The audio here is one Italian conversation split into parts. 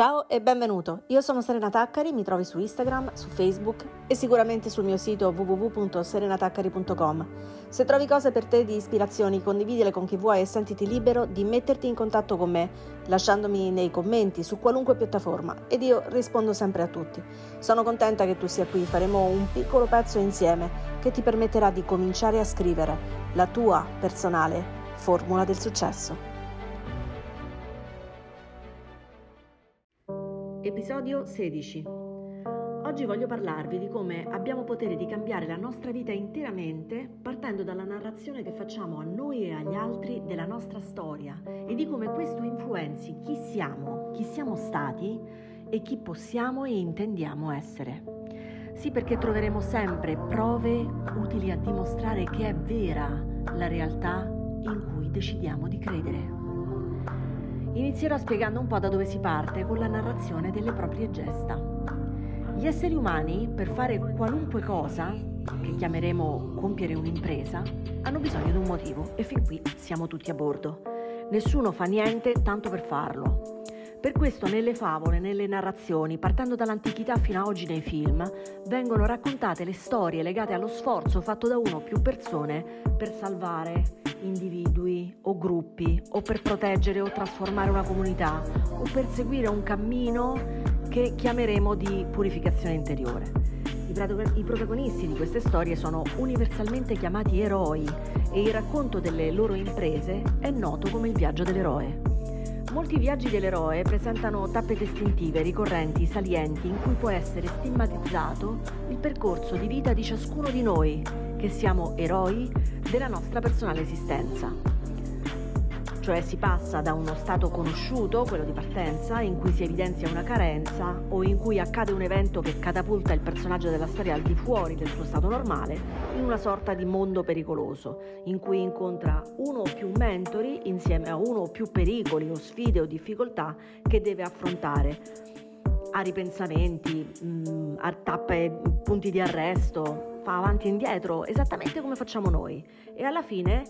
Ciao e benvenuto, io sono Serena Taccari, mi trovi su Instagram, su Facebook e sicuramente sul mio sito www.serenataccari.com. Se trovi cose per te di ispirazioni, condividile con chi vuoi e sentiti libero di metterti in contatto con me, lasciandomi nei commenti su qualunque piattaforma ed io rispondo sempre a tutti. Sono contenta che tu sia qui, faremo un piccolo pezzo insieme che ti permetterà di cominciare a scrivere la tua personale formula del successo. Episodio 16. Oggi voglio parlarvi di come abbiamo potere di cambiare la nostra vita interamente partendo dalla narrazione che facciamo a noi e agli altri della nostra storia e di come questo influenzi chi siamo, chi siamo stati e chi possiamo e intendiamo essere. Sì, perché troveremo sempre prove utili a dimostrare che è vera la realtà in cui decidiamo di credere. Inizierò spiegando un po' da dove si parte con la narrazione delle proprie gesta. Gli esseri umani, per fare qualunque cosa, che chiameremo compiere un'impresa, hanno bisogno di un motivo e fin qui siamo tutti a bordo. Nessuno fa niente tanto per farlo. Per questo nelle favole, nelle narrazioni, partendo dall'antichità fino a oggi nei film, vengono raccontate le storie legate allo sforzo fatto da uno o più persone per salvare individui o gruppi o per proteggere o trasformare una comunità o per seguire un cammino che chiameremo di purificazione interiore. I protagonisti di queste storie sono universalmente chiamati eroi e il racconto delle loro imprese è noto come il viaggio dell'eroe. Molti viaggi dell'eroe presentano tappe distintive, ricorrenti, salienti, in cui può essere stigmatizzato il percorso di vita di ciascuno di noi, che siamo eroi della nostra personale esistenza cioè si passa da uno stato conosciuto, quello di partenza, in cui si evidenzia una carenza o in cui accade un evento che catapulta il personaggio della storia al di fuori del suo stato normale, in una sorta di mondo pericoloso, in cui incontra uno o più mentori insieme a uno o più pericoli o sfide o difficoltà che deve affrontare a ripensamenti, mh, a tappe, punti di arresto, fa avanti e indietro, esattamente come facciamo noi. E alla fine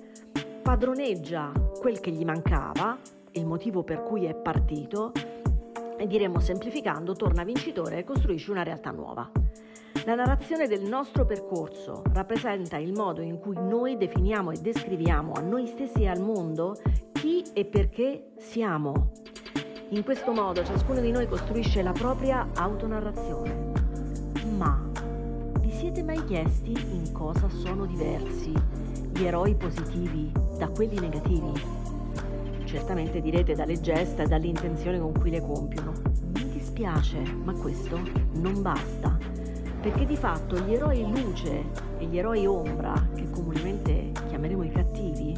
padroneggia quel che gli mancava, il motivo per cui è partito, e diremmo semplificando, torna vincitore e costruisce una realtà nuova. La narrazione del nostro percorso rappresenta il modo in cui noi definiamo e descriviamo a noi stessi e al mondo chi e perché siamo. In questo modo ciascuno di noi costruisce la propria autonarrazione. Ma vi siete mai chiesti in cosa sono diversi gli eroi positivi da quelli negativi. Certamente direte dalle gesta e dall'intenzione con cui le compiono. Mi dispiace, ma questo non basta, perché di fatto gli eroi luce e gli eroi ombra, che comunemente chiameremo i cattivi,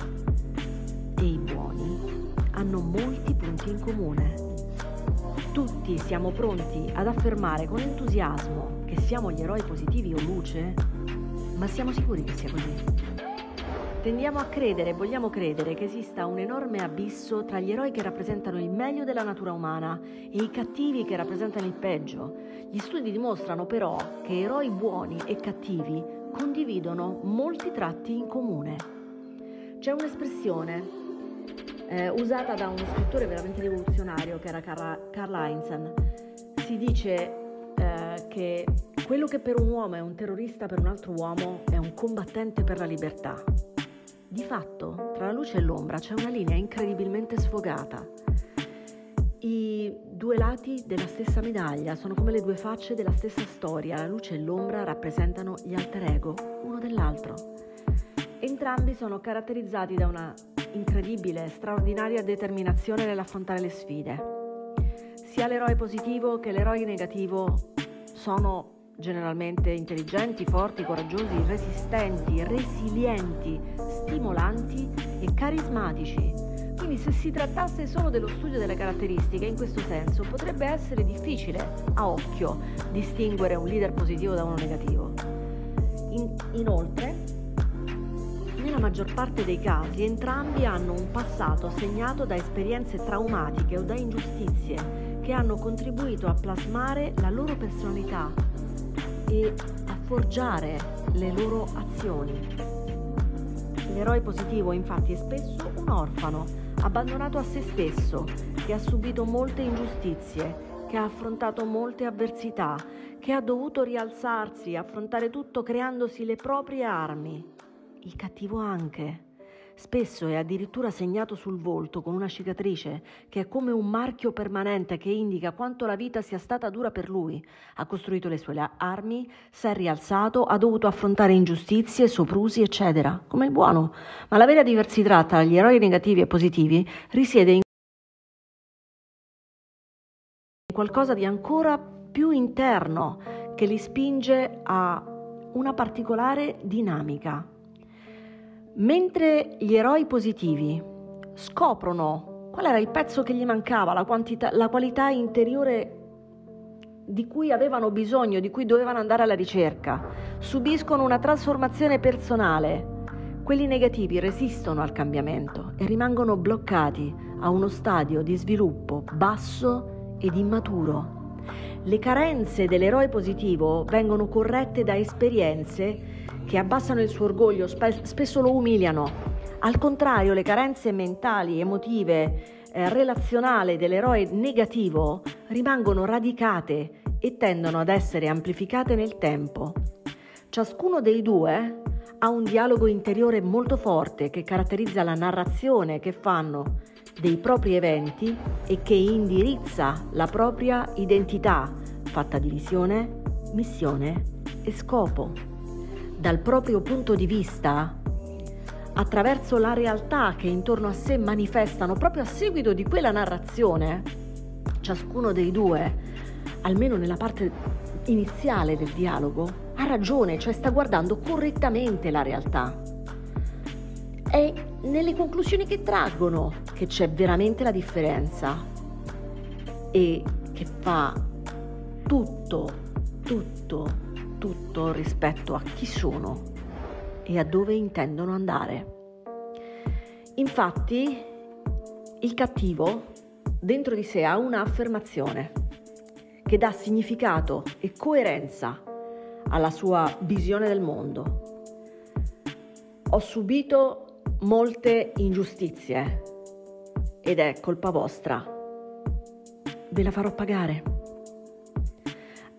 e i buoni, hanno molti punti in comune. Tutti siamo pronti ad affermare con entusiasmo che siamo gli eroi positivi o luce, ma siamo sicuri che sia così? Tendiamo a credere vogliamo credere che esista un enorme abisso tra gli eroi che rappresentano il meglio della natura umana e i cattivi che rappresentano il peggio. Gli studi dimostrano però che eroi buoni e cattivi condividono molti tratti in comune. C'è un'espressione eh, usata da uno scrittore veramente rivoluzionario che era Karl Heinzen. Si dice eh, che quello che per un uomo è un terrorista per un altro uomo è un combattente per la libertà. Di fatto, tra la luce e l'ombra c'è una linea incredibilmente sfogata. I due lati della stessa medaglia sono come le due facce della stessa storia, la luce e l'ombra rappresentano gli alter ego uno dell'altro. Entrambi sono caratterizzati da una incredibile, straordinaria determinazione nell'affrontare le sfide. Sia l'eroe positivo che l'eroe negativo sono generalmente intelligenti, forti, coraggiosi, resistenti, resilienti, stimolanti e carismatici. Quindi se si trattasse solo dello studio delle caratteristiche, in questo senso potrebbe essere difficile a occhio distinguere un leader positivo da uno negativo. In, inoltre, nella maggior parte dei casi entrambi hanno un passato segnato da esperienze traumatiche o da ingiustizie che hanno contribuito a plasmare la loro personalità e a forgiare le loro azioni. L'eroe positivo infatti è spesso un orfano, abbandonato a se stesso, che ha subito molte ingiustizie, che ha affrontato molte avversità, che ha dovuto rialzarsi, affrontare tutto creandosi le proprie armi. Il cattivo anche. Spesso è addirittura segnato sul volto con una cicatrice che è come un marchio permanente che indica quanto la vita sia stata dura per lui. Ha costruito le sue armi, si è rialzato, ha dovuto affrontare ingiustizie, soprusi, eccetera, come il buono. Ma la vera diversità tra gli eroi negativi e positivi risiede in qualcosa di ancora più interno che li spinge a una particolare dinamica. Mentre gli eroi positivi scoprono qual era il pezzo che gli mancava, la, quantità, la qualità interiore di cui avevano bisogno, di cui dovevano andare alla ricerca, subiscono una trasformazione personale. Quelli negativi resistono al cambiamento e rimangono bloccati a uno stadio di sviluppo basso ed immaturo. Le carenze dell'eroe positivo vengono corrette da esperienze che abbassano il suo orgoglio, spesso lo umiliano. Al contrario, le carenze mentali, emotive, eh, relazionali dell'eroe negativo rimangono radicate e tendono ad essere amplificate nel tempo. Ciascuno dei due ha un dialogo interiore molto forte che caratterizza la narrazione che fanno dei propri eventi e che indirizza la propria identità, fatta di visione, missione e scopo dal proprio punto di vista attraverso la realtà che intorno a sé manifestano proprio a seguito di quella narrazione, ciascuno dei due, almeno nella parte iniziale del dialogo, ha ragione, cioè sta guardando correttamente la realtà. È nelle conclusioni che traggono che c'è veramente la differenza e che fa tutto, tutto tutto rispetto a chi sono e a dove intendono andare. Infatti, il cattivo dentro di sé ha un'affermazione che dà significato e coerenza alla sua visione del mondo. Ho subito molte ingiustizie ed è colpa vostra. Ve la farò pagare.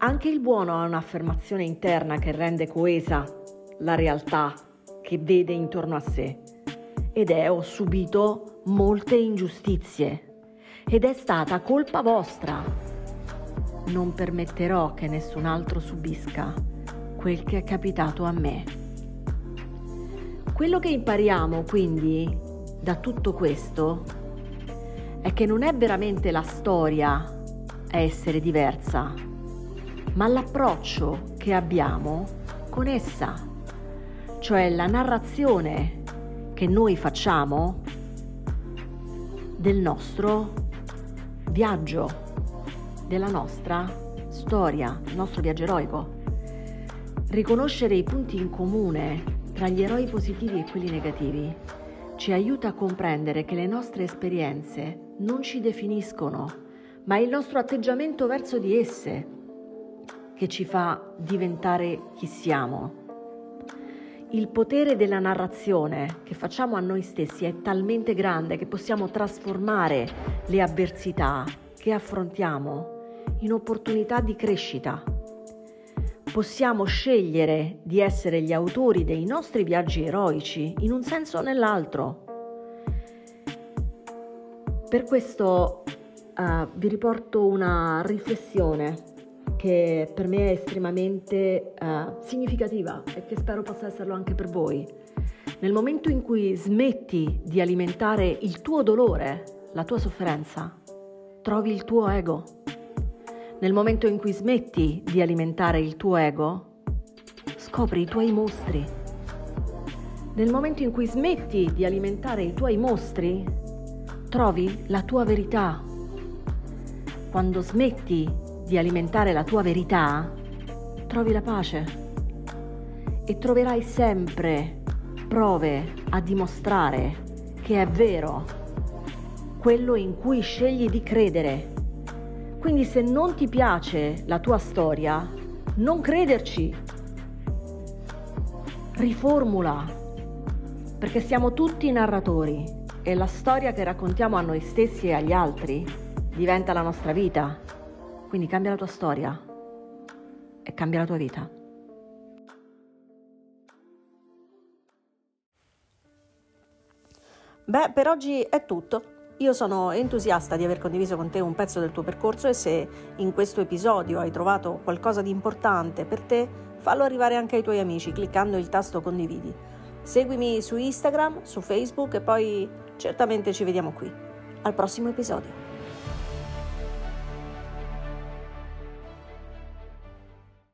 Anche il buono ha un'affermazione interna che rende coesa la realtà che vede intorno a sé. Ed è ho subito molte ingiustizie ed è stata colpa vostra. Non permetterò che nessun altro subisca quel che è capitato a me. Quello che impariamo quindi da tutto questo è che non è veramente la storia a essere diversa, ma l'approccio che abbiamo con essa, cioè la narrazione che noi facciamo del nostro viaggio, della nostra storia, il nostro viaggio eroico. Riconoscere i punti in comune tra gli eroi positivi e quelli negativi ci aiuta a comprendere che le nostre esperienze non ci definiscono, ma il nostro atteggiamento verso di esse che ci fa diventare chi siamo. Il potere della narrazione che facciamo a noi stessi è talmente grande che possiamo trasformare le avversità che affrontiamo in opportunità di crescita. Possiamo scegliere di essere gli autori dei nostri viaggi eroici in un senso o nell'altro. Per questo uh, vi riporto una riflessione che per me è estremamente uh, significativa e che spero possa esserlo anche per voi. Nel momento in cui smetti di alimentare il tuo dolore, la tua sofferenza, trovi il tuo ego. Nel momento in cui smetti di alimentare il tuo ego, scopri i tuoi mostri. Nel momento in cui smetti di alimentare i tuoi mostri, trovi la tua verità. Quando smetti di alimentare la tua verità, trovi la pace e troverai sempre prove a dimostrare che è vero quello in cui scegli di credere. Quindi se non ti piace la tua storia, non crederci. Riformula, perché siamo tutti narratori e la storia che raccontiamo a noi stessi e agli altri diventa la nostra vita. Quindi cambia la tua storia e cambia la tua vita. Beh, per oggi è tutto. Io sono entusiasta di aver condiviso con te un pezzo del tuo percorso e se in questo episodio hai trovato qualcosa di importante per te, fallo arrivare anche ai tuoi amici cliccando il tasto condividi. Seguimi su Instagram, su Facebook e poi certamente ci vediamo qui. Al prossimo episodio.